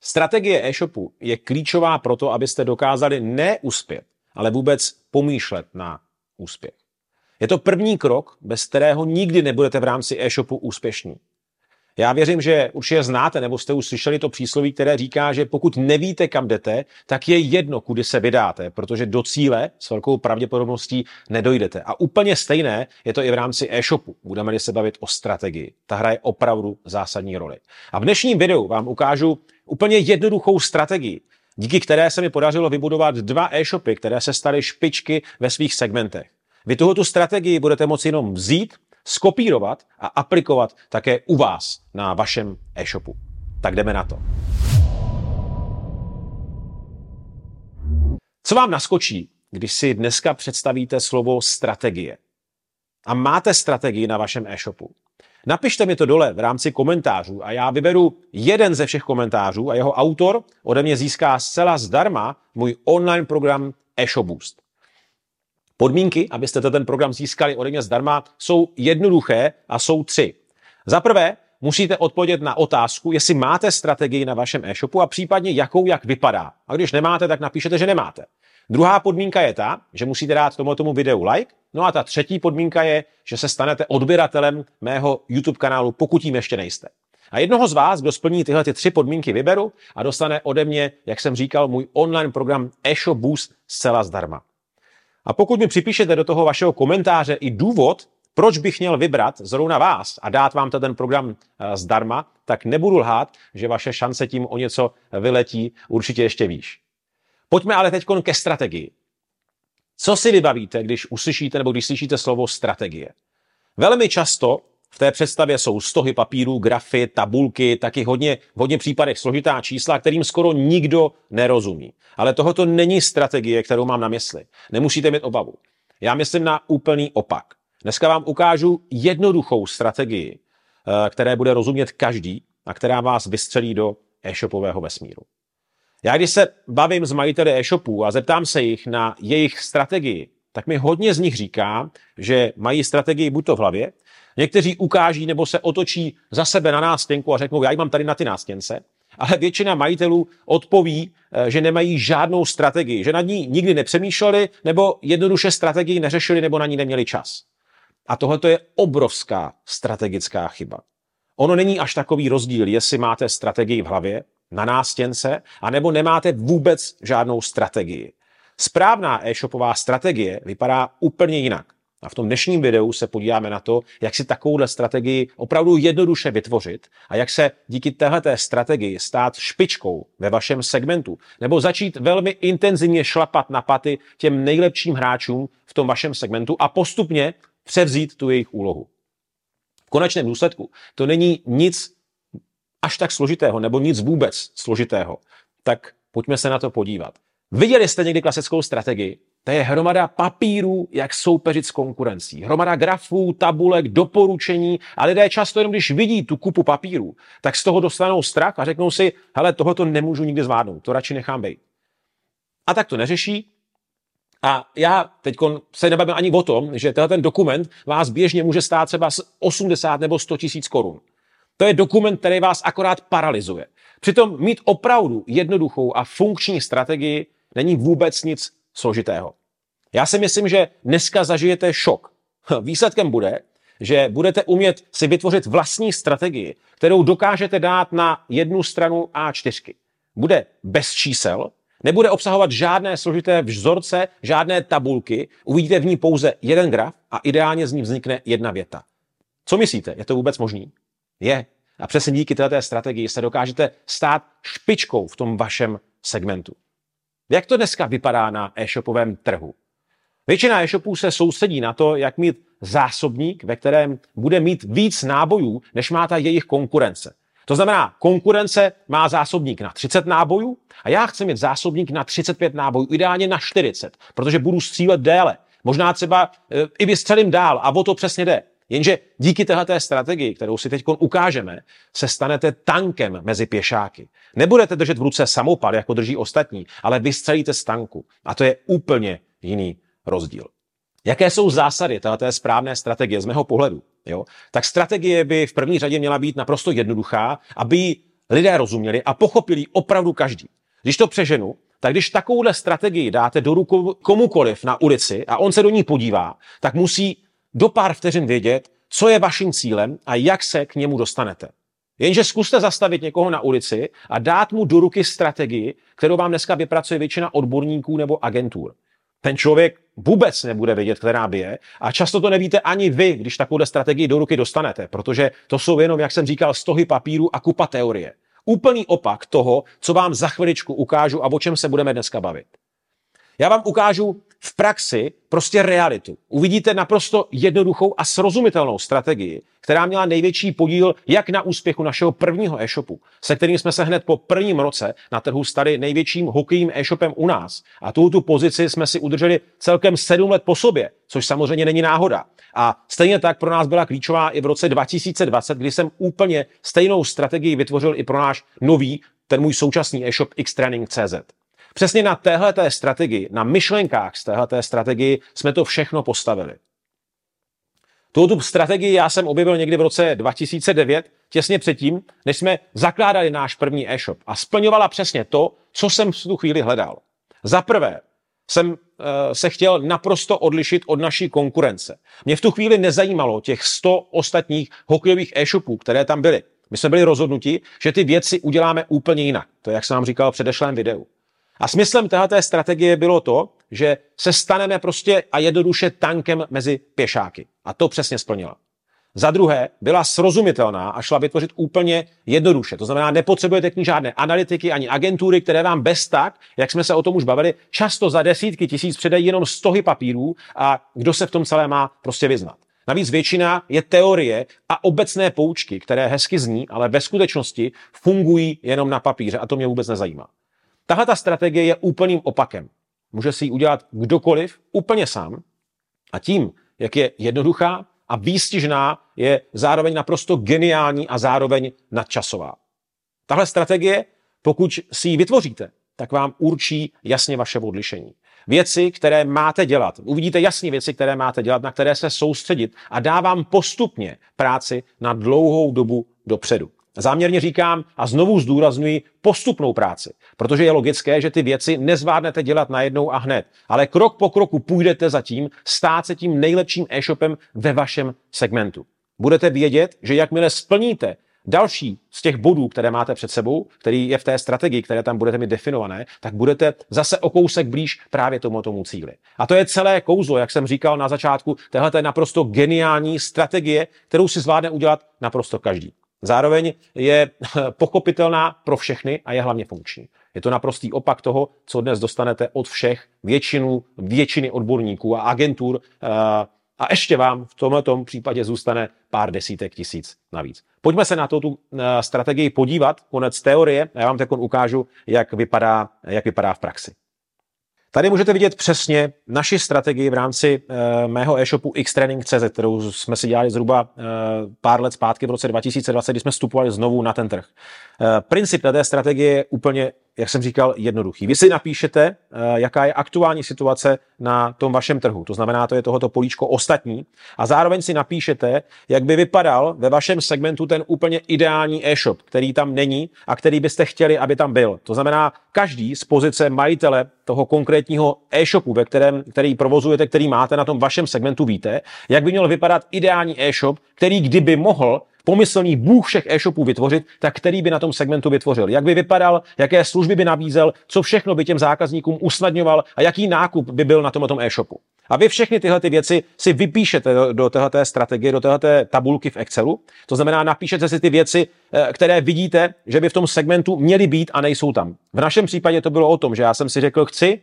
Strategie e-shopu je klíčová proto, abyste dokázali neuspět, ale vůbec pomýšlet na úspěch. Je to první krok, bez kterého nikdy nebudete v rámci e-shopu úspěšní. Já věřím, že už je znáte, nebo jste už slyšeli to přísloví, které říká, že pokud nevíte, kam jdete, tak je jedno, kudy se vydáte, protože do cíle s velkou pravděpodobností nedojdete. A úplně stejné je to i v rámci e-shopu. Budeme-li se bavit o strategii. Ta hraje opravdu zásadní roli. A v dnešním videu vám ukážu úplně jednoduchou strategii, díky které se mi podařilo vybudovat dva e-shopy, které se staly špičky ve svých segmentech. Vy tuto strategii budete moci jenom vzít skopírovat a aplikovat také u vás na vašem e-shopu. Tak jdeme na to. Co vám naskočí, když si dneska představíte slovo strategie? A máte strategii na vašem e-shopu? Napište mi to dole v rámci komentářů a já vyberu jeden ze všech komentářů a jeho autor ode mě získá zcela zdarma můj online program e-shop Boost. Podmínky, abyste ten program získali ode mě zdarma, jsou jednoduché a jsou tři. Za prvé, musíte odpovědět na otázku, jestli máte strategii na vašem e-shopu a případně jakou, jak vypadá. A když nemáte, tak napíšete, že nemáte. Druhá podmínka je ta, že musíte dát tomu tomu videu like. No a ta třetí podmínka je, že se stanete odběratelem mého YouTube kanálu, pokud jim ještě nejste. A jednoho z vás, kdo splní tyhle ty tři podmínky, vyberu a dostane ode mě, jak jsem říkal, můj online program eShop Boost zcela zdarma. A pokud mi připíšete do toho vašeho komentáře i důvod, proč bych měl vybrat zrovna vás a dát vám ten program eh, zdarma, tak nebudu lhát, že vaše šance tím o něco vyletí určitě ještě výš. Pojďme ale teď ke strategii. Co si vybavíte, když uslyšíte nebo když slyšíte slovo strategie? Velmi často v té představě jsou stohy papírů, grafy, tabulky, taky hodně, v hodně případech složitá čísla, kterým skoro nikdo nerozumí. Ale tohoto není strategie, kterou mám na mysli. Nemusíte mít obavu. Já myslím na úplný opak. Dneska vám ukážu jednoduchou strategii, eh, které bude rozumět každý a která vás vystřelí do e-shopového vesmíru. Já když se bavím s majiteli e-shopů a zeptám se jich na jejich strategii, tak mi hodně z nich říká, že mají strategii buď to v hlavě, Někteří ukáží nebo se otočí za sebe na nástěnku a řeknou, já ji mám tady na ty nástěnce. Ale většina majitelů odpoví, eh, že nemají žádnou strategii, že nad ní nikdy nepřemýšleli nebo jednoduše strategii neřešili nebo na ní neměli čas. A tohle je obrovská strategická chyba. Ono není až takový rozdíl, jestli máte strategii v hlavě, na nástěnce, anebo nemáte vůbec žádnou strategii. Správná e-shopová strategie vypadá úplně jinak. A v tom dnešním videu se podíváme na to, jak si takovouhle strategii opravdu jednoduše vytvořit a jak se díky téhleté strategii stát špičkou ve vašem segmentu nebo začít velmi intenzivně šlapat na paty těm nejlepším hráčům v tom vašem segmentu a postupně převzít tu jejich úlohu. V konečném důsledku to není nic až tak složitého nebo nic vůbec složitého. Tak pojďme se na to podívat. Viděli jste někdy klasickou strategii? To je hromada papírů, jak soupeřit s konkurencí. Hromada grafů, tabulek, doporučení a lidé často jenom, když vidí tu kupu papírů, tak z toho dostanou strach a řeknou si, hele, tohoto nemůžu nikdy zvládnout, to radši nechám být. A tak to neřeší. A já teď se nebavím ani o tom, že tenhle ten dokument vás běžně může stát třeba 80 nebo 100 tisíc korun. To je dokument, který vás akorát paralyzuje. Přitom mít opravdu jednoduchou a funkční strategii není vůbec nic složitého. Já si myslím, že dneska zažijete šok. Výsledkem bude, že budete umět si vytvořit vlastní strategii, kterou dokážete dát na jednu stranu A4. Bude bez čísel, nebude obsahovat žádné složité vzorce, žádné tabulky, uvidíte v ní pouze jeden graf a ideálně z ní vznikne jedna věta. Co myslíte, je to vůbec možný? Je. A přesně díky této strategii se dokážete stát špičkou v tom vašem segmentu. Jak to dneska vypadá na e-shopovém trhu? Většina e-shopů se soustředí na to, jak mít zásobník, ve kterém bude mít víc nábojů, než má ta jejich konkurence. To znamená, konkurence má zásobník na 30 nábojů a já chci mít zásobník na 35 nábojů, ideálně na 40, protože budu střílet déle. Možná třeba e, i vystřelím dál a o to přesně jde. Jenže díky této strategii, kterou si teď ukážeme, se stanete tankem mezi pěšáky. Nebudete držet v ruce samopal, jako drží ostatní, ale vystřelíte z tanku. A to je úplně jiný rozdíl. Jaké jsou zásady této správné strategie z mého pohledu? Jo? Tak strategie by v první řadě měla být naprosto jednoduchá, aby lidé rozuměli a pochopili opravdu každý. Když to přeženu, tak když takovouhle strategii dáte do rukou komukoliv na ulici a on se do ní podívá, tak musí do pár vteřin vědět, co je vaším cílem a jak se k němu dostanete. Jenže zkuste zastavit někoho na ulici a dát mu do ruky strategii, kterou vám dneska vypracuje většina odborníků nebo agentur. Ten člověk vůbec nebude vědět, která by je a často to nevíte ani vy, když takovou strategii do ruky dostanete, protože to jsou jenom, jak jsem říkal, stohy papíru a kupa teorie. Úplný opak toho, co vám za chviličku ukážu a o čem se budeme dneska bavit. Já vám ukážu v praxi prostě realitu. Uvidíte naprosto jednoduchou a srozumitelnou strategii, která měla největší podíl jak na úspěchu našeho prvního e-shopu, se kterým jsme se hned po prvním roce na trhu stali největším hokejím e-shopem u nás. A tu, tu pozici jsme si udrželi celkem sedm let po sobě, což samozřejmě není náhoda. A stejně tak pro nás byla klíčová i v roce 2020, kdy jsem úplně stejnou strategii vytvořil i pro náš nový, ten můj současný e-shop xtraining.cz. Přesně na téhleté strategii, na myšlenkách z téhleté strategii jsme to všechno postavili. Tuto strategii já jsem objevil někdy v roce 2009, těsně předtím, než jsme zakládali náš první e-shop a splňovala přesně to, co jsem v tu chvíli hledal. Za prvé jsem uh, se chtěl naprosto odlišit od naší konkurence. Mě v tu chvíli nezajímalo těch 100 ostatních hokejových e-shopů, které tam byly. My jsme byli rozhodnuti, že ty věci uděláme úplně jinak. To je, jak jsem vám říkal v předešlém videu. A smyslem této strategie bylo to, že se staneme prostě a jednoduše tankem mezi pěšáky. A to přesně splnila. Za druhé, byla srozumitelná a šla vytvořit úplně jednoduše. To znamená, nepotřebujete k ní žádné analytiky ani agentury, které vám bez tak, jak jsme se o tom už bavili, často za desítky tisíc předají jenom stohy papírů a kdo se v tom celé má prostě vyznat. Navíc většina je teorie a obecné poučky, které hezky zní, ale ve skutečnosti fungují jenom na papíře a to mě vůbec nezajímá. Tahle ta strategie je úplným opakem. Může si ji udělat kdokoliv úplně sám a tím, jak je jednoduchá a výstižná, je zároveň naprosto geniální a zároveň nadčasová. Tahle strategie, pokud si ji vytvoříte, tak vám určí jasně vaše odlišení. Věci, které máte dělat. Uvidíte jasně věci, které máte dělat, na které se soustředit a dá vám postupně práci na dlouhou dobu dopředu. Záměrně říkám a znovu zdůraznuju postupnou práci, protože je logické, že ty věci nezvládnete dělat najednou a hned, ale krok po kroku půjdete za tím stát se tím nejlepším e-shopem ve vašem segmentu. Budete vědět, že jakmile splníte další z těch bodů, které máte před sebou, který je v té strategii, které tam budete mít definované, tak budete zase o kousek blíž právě tomu tomu cíli. A to je celé kouzlo, jak jsem říkal na začátku, tohle je naprosto geniální strategie, kterou si zvládne udělat naprosto každý. Zároveň je pochopitelná pro všechny a je hlavně funkční. Je to naprostý opak toho, co dnes dostanete od všech většinu, většiny odborníků a agentur eh, a ještě vám v tomto případě zůstane pár desítek tisíc navíc. Pojďme se na to tu eh, strategii podívat, konec teorie, a já vám teď ukážu, jak vypadá, jak vypadá v praxi. Tady můžete vidět přesně naši strategii v rámci uh, mého e-shopu xtraining.cz, kterou jsme si dělali zhruba uh, pár let zpátky v roce 2020, kdy jsme vstupovali znovu na ten trh. Uh, princip té strategie je úplně jak jsem říkal, jednoduchý. Vy si napíšete, eh, jaká je aktuální situace na tom vašem trhu. To znamená, to je tohoto políčko ostatní. A zároveň si napíšete, jak by vypadal ve vašem segmentu ten úplně ideální e-shop, který tam není a který byste chtěli, aby tam byl. To znamená, každý z pozice majitele toho konkrétního e-shopu, ve kterém, který provozujete, který máte na tom vašem segmentu, víte, jak by měl vypadat ideální e-shop, který kdyby mohl pomyslný bůh všech e-shopů vytvořit, tak který by na tom segmentu vytvořil? Jak by vypadal, jaké služby by nabízel, co všechno by těm zákazníkům usnadňoval a jaký nákup by byl na tom, e-shopu? A vy všechny tyhle ty věci si vypíšete do, do téhle strategie, do téhle tabulky v Excelu. To znamená, napíšete si ty věci, eh, které vidíte, že by v tom segmentu měly být a nejsou tam. V našem případě to bylo o tom, že já jsem si řekl, chci,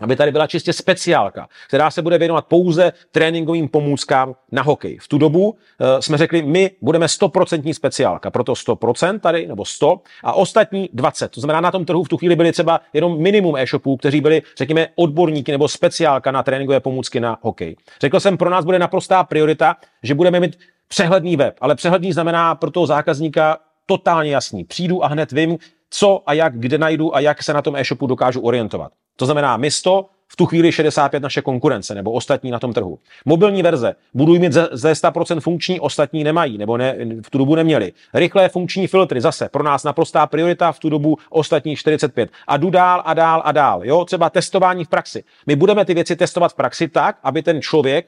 aby tady byla čistě speciálka, která se bude věnovat pouze tréninkovým pomůckám na hokej. V tu dobu uh, jsme řekli, my budeme 100% speciálka, proto 100% tady, nebo 100, a ostatní 20. To znamená, na tom trhu v tu chvíli byly třeba jenom minimum e-shopů, kteří byli, řekněme, odborníky nebo speciálka na tréninkové pomůcky na hokej. Řekl jsem, pro nás bude naprostá priorita, že budeme mít přehledný web, ale přehledný znamená pro toho zákazníka totálně jasný. Přijdu a hned vím, co a jak, kde najdu a jak se na tom e-shopu dokážu orientovat. To znamená, místo v tu chvíli 65 naše konkurence nebo ostatní na tom trhu. Mobilní verze budu mít ze, ze 100% funkční, ostatní nemají nebo ne, v tu dobu neměli. Rychlé funkční filtry zase pro nás naprostá priorita, v tu dobu ostatní 45. A jdu dál a dál a dál. Jo, třeba testování v praxi. My budeme ty věci testovat v praxi tak, aby ten člověk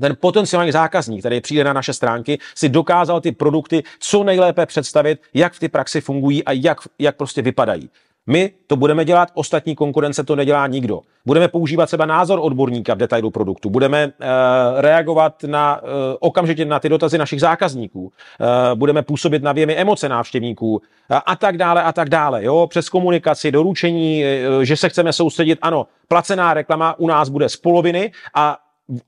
ten potenciální zákazník, který přijde na naše stránky, si dokázal ty produkty co nejlépe představit, jak v ty praxi fungují a jak, jak prostě vypadají. My to budeme dělat, ostatní konkurence to nedělá nikdo. Budeme používat třeba názor odborníka v detailu produktu, budeme uh, reagovat na, uh, okamžitě na ty dotazy našich zákazníků, uh, budeme působit na věmy emoce návštěvníků uh, a tak dále a tak dále. Jo? Přes komunikaci, doručení, uh, že se chceme soustředit, ano, placená reklama u nás bude z poloviny a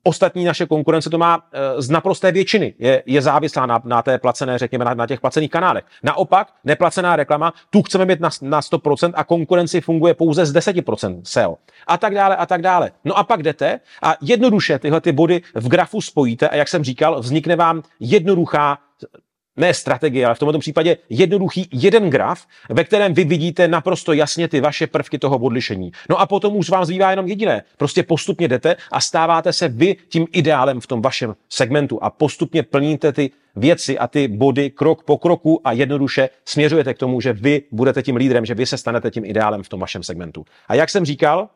ostatní naše konkurence to má eh, z naprosté většiny. Je, je závislá na, na té placené, řekněme, na, na těch placených kanálech. Naopak, neplacená reklama, tu chceme mít na, na 100% a konkurenci funguje pouze z 10% SEO. A tak dále, a tak dále. No a pak jdete a jednoduše tyhle ty body v grafu spojíte a jak jsem říkal, vznikne vám jednoduchá ne strategie, ale v tomto případě jednoduchý jeden graf, ve kterém vy vidíte naprosto jasně ty vaše prvky toho odlišení. No a potom už vám zbývá jenom jediné. Prostě postupně jdete a stáváte se vy tím ideálem v tom vašem segmentu a postupně plníte ty věci a ty body krok po kroku a jednoduše směřujete k tomu, že vy budete tím lídrem, že vy se stanete tím ideálem v tom vašem segmentu. A jak jsem říkal,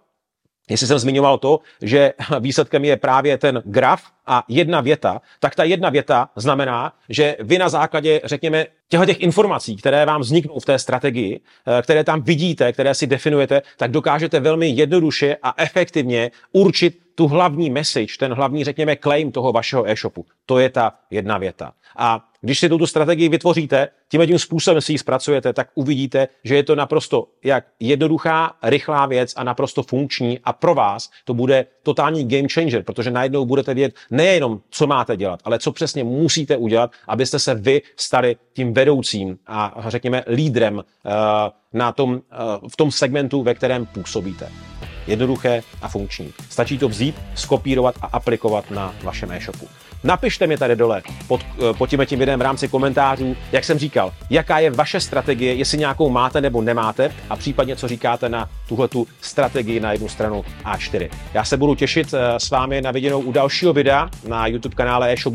jestli jsem zmiňoval to, že výsledkem je právě ten graf a jedna věta, tak ta jedna věta znamená, že vy na základě, řekněme, těchto těch informací, které vám vzniknou v té strategii, eh, které tam vidíte, které si definujete, tak dokážete velmi jednoduše a efektivně určit tu hlavní message, ten hlavní, řekněme, claim toho vašeho e-shopu. To je ta jedna věta. A když si tuto strategii vytvoříte, tím tím způsobem si ji zpracujete, tak uvidíte, že je to naprosto jak jednoduchá, rychlá věc a naprosto funkční a pro vás to bude totální game changer, protože najednou budete vědět nejenom, co máte dělat, ale co přesně musíte udělat, abyste se vy stali tím vedoucím a řekněme lídrem uh, na tom, uh, v tom segmentu, ve kterém působíte jednoduché a funkční. Stačí to vzít, skopírovat a aplikovat na vašem e-shopu. Napište mi tady dole pod, eh, pod tím tím videem v rámci komentářů, jak jsem říkal, jaká je vaše strategie, jestli nějakou máte nebo nemáte a případně co říkáte na tuhle tu strategii na jednu stranu A4. Já se budu těšit eh, s vámi na viděnou u dalšího videa na YouTube kanále eShop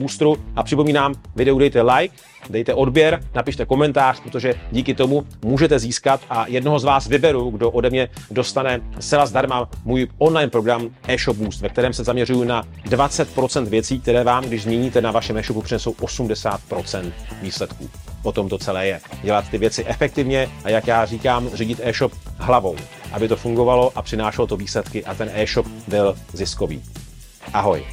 a připomínám, videu dejte like, dejte odběr, napište komentář, protože díky tomu můžete získat a jednoho z vás vyberu, kdo ode mě dostane zcela zdarma můj online program eShop Boost, ve kterém se zaměřuju na 20% věcí, které vám, když změníte na vašem e-shopu, přinesou 80% výsledků. O tom to celé je. Dělat ty věci efektivně a jak já říkám, řídit e-shop hlavou, aby to fungovalo a přinášelo to výsledky a ten e-shop byl ziskový. Ahoj.